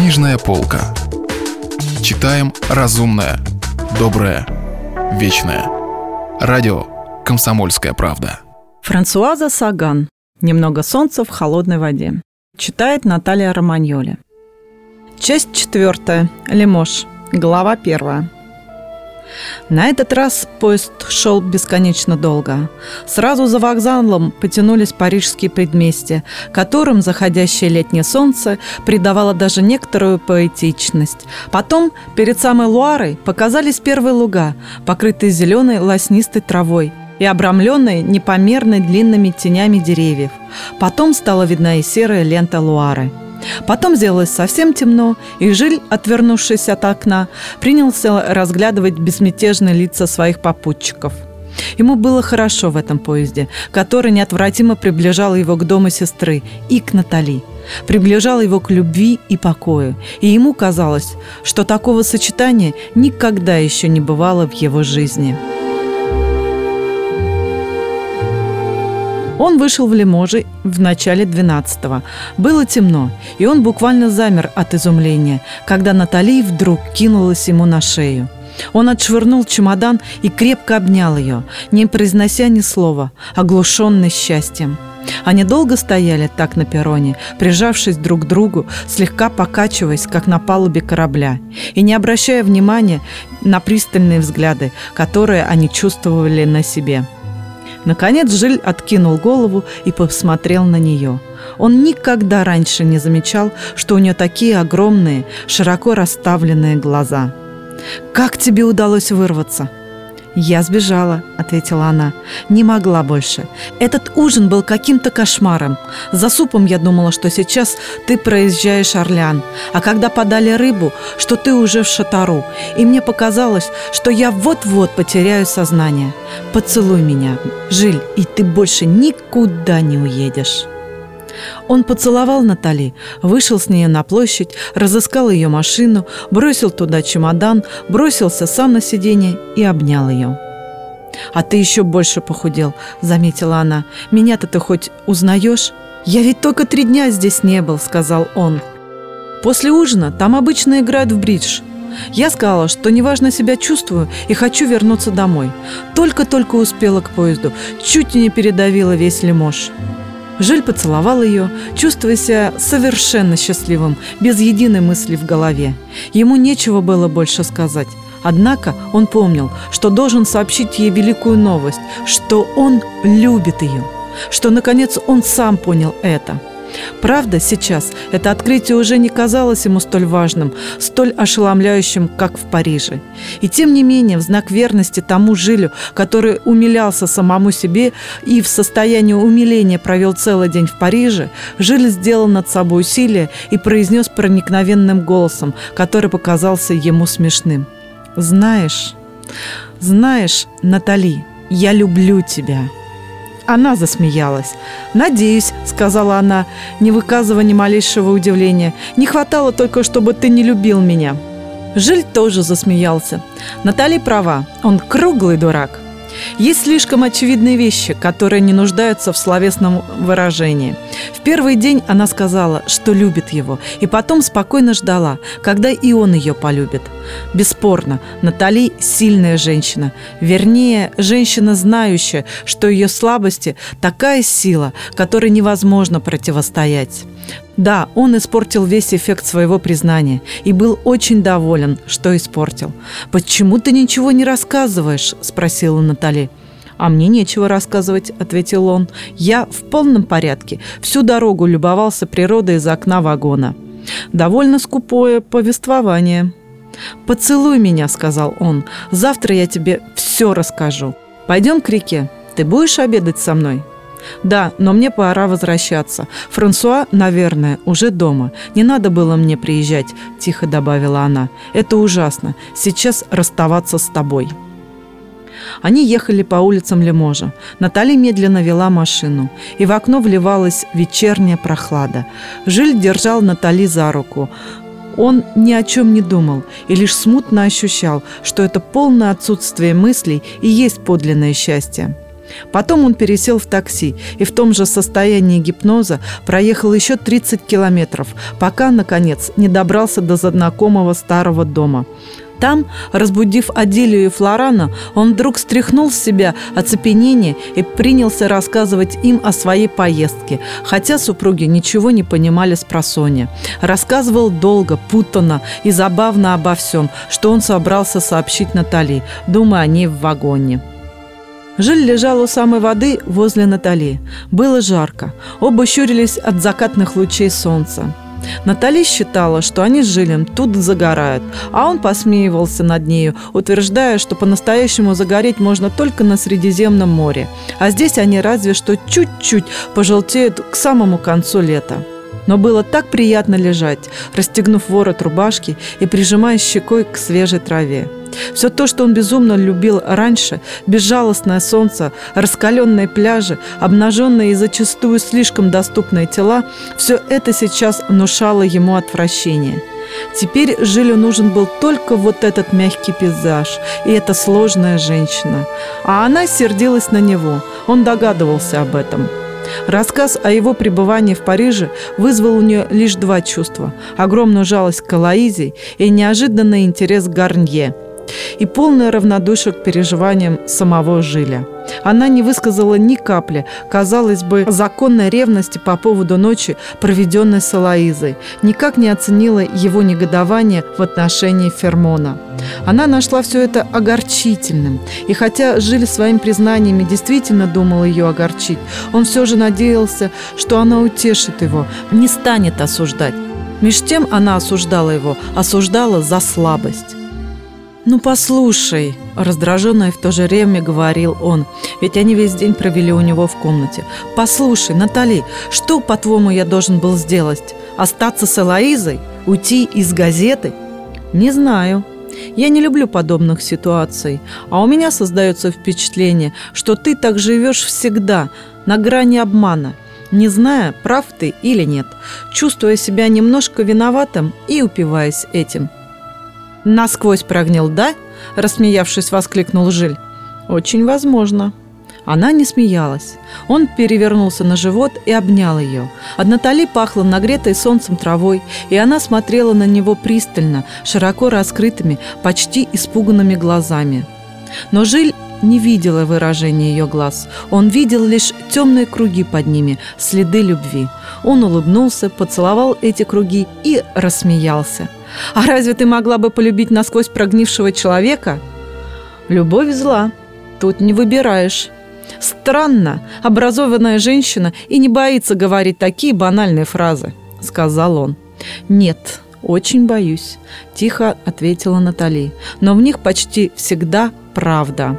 Книжная полка. Читаем разумное, доброе, вечное. Радио «Комсомольская правда». Франсуаза Саган. «Немного солнца в холодной воде». Читает Наталья Романьоли. Часть четвертая. Лимош. Глава первая. На этот раз поезд шел бесконечно долго. Сразу за вокзалом потянулись парижские предместья, которым заходящее летнее солнце придавало даже некоторую поэтичность. Потом, перед самой Луарой, показались первые луга, покрытые зеленой лоснистой травой и обрамленные непомерно длинными тенями деревьев. Потом стала видна и серая лента Луары – Потом сделалось совсем темно, и Жиль, отвернувшись от окна, принялся разглядывать безмятежные лица своих попутчиков. Ему было хорошо в этом поезде, который неотвратимо приближал его к дому сестры и к Натали. Приближал его к любви и покою. И ему казалось, что такого сочетания никогда еще не бывало в его жизни. Он вышел в Лиможи в начале 12-го. Было темно, и он буквально замер от изумления, когда Натали вдруг кинулась ему на шею. Он отшвырнул чемодан и крепко обнял ее, не произнося ни слова, оглушенный счастьем. Они долго стояли так на перроне, прижавшись друг к другу, слегка покачиваясь, как на палубе корабля, и не обращая внимания на пристальные взгляды, которые они чувствовали на себе – Наконец Жиль откинул голову и посмотрел на нее. Он никогда раньше не замечал, что у нее такие огромные, широко расставленные глаза. «Как тебе удалось вырваться?» «Я сбежала», — ответила она. «Не могла больше. Этот ужин был каким-то кошмаром. За супом я думала, что сейчас ты проезжаешь Орлеан, а когда подали рыбу, что ты уже в Шатару, и мне показалось, что я вот-вот потеряю сознание. Поцелуй меня, Жиль, и ты больше никуда не уедешь». Он поцеловал Натали, вышел с ней на площадь, разыскал ее машину, бросил туда чемодан, бросился сам на сиденье и обнял ее. «А ты еще больше похудел», — заметила она. «Меня-то ты хоть узнаешь?» «Я ведь только три дня здесь не был», — сказал он. «После ужина там обычно играют в бридж. Я сказала, что неважно себя чувствую и хочу вернуться домой. Только-только успела к поезду, чуть не передавила весь лимож». Жиль поцеловал ее, чувствуя себя совершенно счастливым, без единой мысли в голове. Ему нечего было больше сказать. Однако он помнил, что должен сообщить ей великую новость, что он любит ее, что, наконец, он сам понял это – Правда, сейчас это открытие уже не казалось ему столь важным, столь ошеломляющим, как в Париже. И тем не менее, в знак верности тому Жилю, который умилялся самому себе и в состоянии умиления провел целый день в Париже, Жиль сделал над собой усилие и произнес проникновенным голосом, который показался ему смешным. «Знаешь, знаешь, Натали, я люблю тебя». Она засмеялась. «Надеюсь», — сказала она, не выказывая ни малейшего удивления. «Не хватало только, чтобы ты не любил меня». Жиль тоже засмеялся. Натали права, он круглый дурак. Есть слишком очевидные вещи, которые не нуждаются в словесном выражении. В первый день она сказала, что любит его, и потом спокойно ждала, когда и он ее полюбит. Бесспорно, Натали – сильная женщина. Вернее, женщина, знающая, что ее слабости – такая сила, которой невозможно противостоять. Да, он испортил весь эффект своего признания и был очень доволен, что испортил. «Почему ты ничего не рассказываешь?» – спросила Натали. «А мне нечего рассказывать», – ответил он. «Я в полном порядке. Всю дорогу любовался природой из окна вагона». «Довольно скупое повествование». «Поцелуй меня», – сказал он. «Завтра я тебе все расскажу. Пойдем к реке. Ты будешь обедать со мной?» «Да, но мне пора возвращаться. Франсуа, наверное, уже дома. Не надо было мне приезжать», – тихо добавила она. «Это ужасно. Сейчас расставаться с тобой». Они ехали по улицам Лиможа. Натали медленно вела машину, и в окно вливалась вечерняя прохлада. Жиль держал Натали за руку. Он ни о чем не думал и лишь смутно ощущал, что это полное отсутствие мыслей и есть подлинное счастье. Потом он пересел в такси и в том же состоянии гипноза проехал еще 30 километров, пока, наконец, не добрался до знакомого старого дома. Там, разбудив Аделию и Флорана, он вдруг стряхнул с себя оцепенение и принялся рассказывать им о своей поездке, хотя супруги ничего не понимали с просонья. Рассказывал долго, путанно и забавно обо всем, что он собрался сообщить Натали, думая о ней в вагоне. Жиль лежал у самой воды возле Натали. Было жарко. Оба щурились от закатных лучей солнца. Натали считала, что они с Жилем тут загорают, а он посмеивался над нею, утверждая, что по-настоящему загореть можно только на Средиземном море, а здесь они разве что чуть-чуть пожелтеют к самому концу лета. Но было так приятно лежать, расстегнув ворот рубашки и прижимая щекой к свежей траве. Все то, что он безумно любил раньше, безжалостное солнце, раскаленные пляжи, обнаженные и зачастую слишком доступные тела, все это сейчас внушало ему отвращение. Теперь Жилю нужен был только вот этот мягкий пейзаж и эта сложная женщина. А она сердилась на него. Он догадывался об этом. Рассказ о его пребывании в Париже вызвал у нее лишь два чувства – огромную жалость к Алаизе и неожиданный интерес к Гарнье – и полное равнодушие к переживаниям самого Жиля. Она не высказала ни капли, казалось бы, законной ревности по поводу ночи, проведенной с Алаизой, никак не оценила его негодование в отношении Фермона. Она нашла все это огорчительным, и хотя Жиль своими признаниями действительно думал ее огорчить, он все же надеялся, что она утешит его, не станет осуждать. Меж тем она осуждала его, осуждала за слабость. «Ну, послушай», – раздраженно и в то же время говорил он, ведь они весь день провели у него в комнате. «Послушай, Натали, что, по-твоему, я должен был сделать? Остаться с Элоизой? Уйти из газеты?» «Не знаю», я не люблю подобных ситуаций, а у меня создается впечатление, что ты так живешь всегда, на грани обмана, не зная, прав ты или нет, чувствуя себя немножко виноватым и упиваясь этим – «Насквозь прогнил, да?» – рассмеявшись, воскликнул Жиль. «Очень возможно». Она не смеялась. Он перевернулся на живот и обнял ее. От Натали пахло нагретой солнцем травой, и она смотрела на него пристально, широко раскрытыми, почти испуганными глазами. Но Жиль не видела выражения ее глаз. Он видел лишь темные круги под ними, следы любви. Он улыбнулся, поцеловал эти круги и рассмеялся – а разве ты могла бы полюбить насквозь прогнившего человека? Любовь зла. Тут не выбираешь. Странно, образованная женщина и не боится говорить такие банальные фразы, сказал он. Нет, очень боюсь, тихо ответила Натали. Но в них почти всегда правда.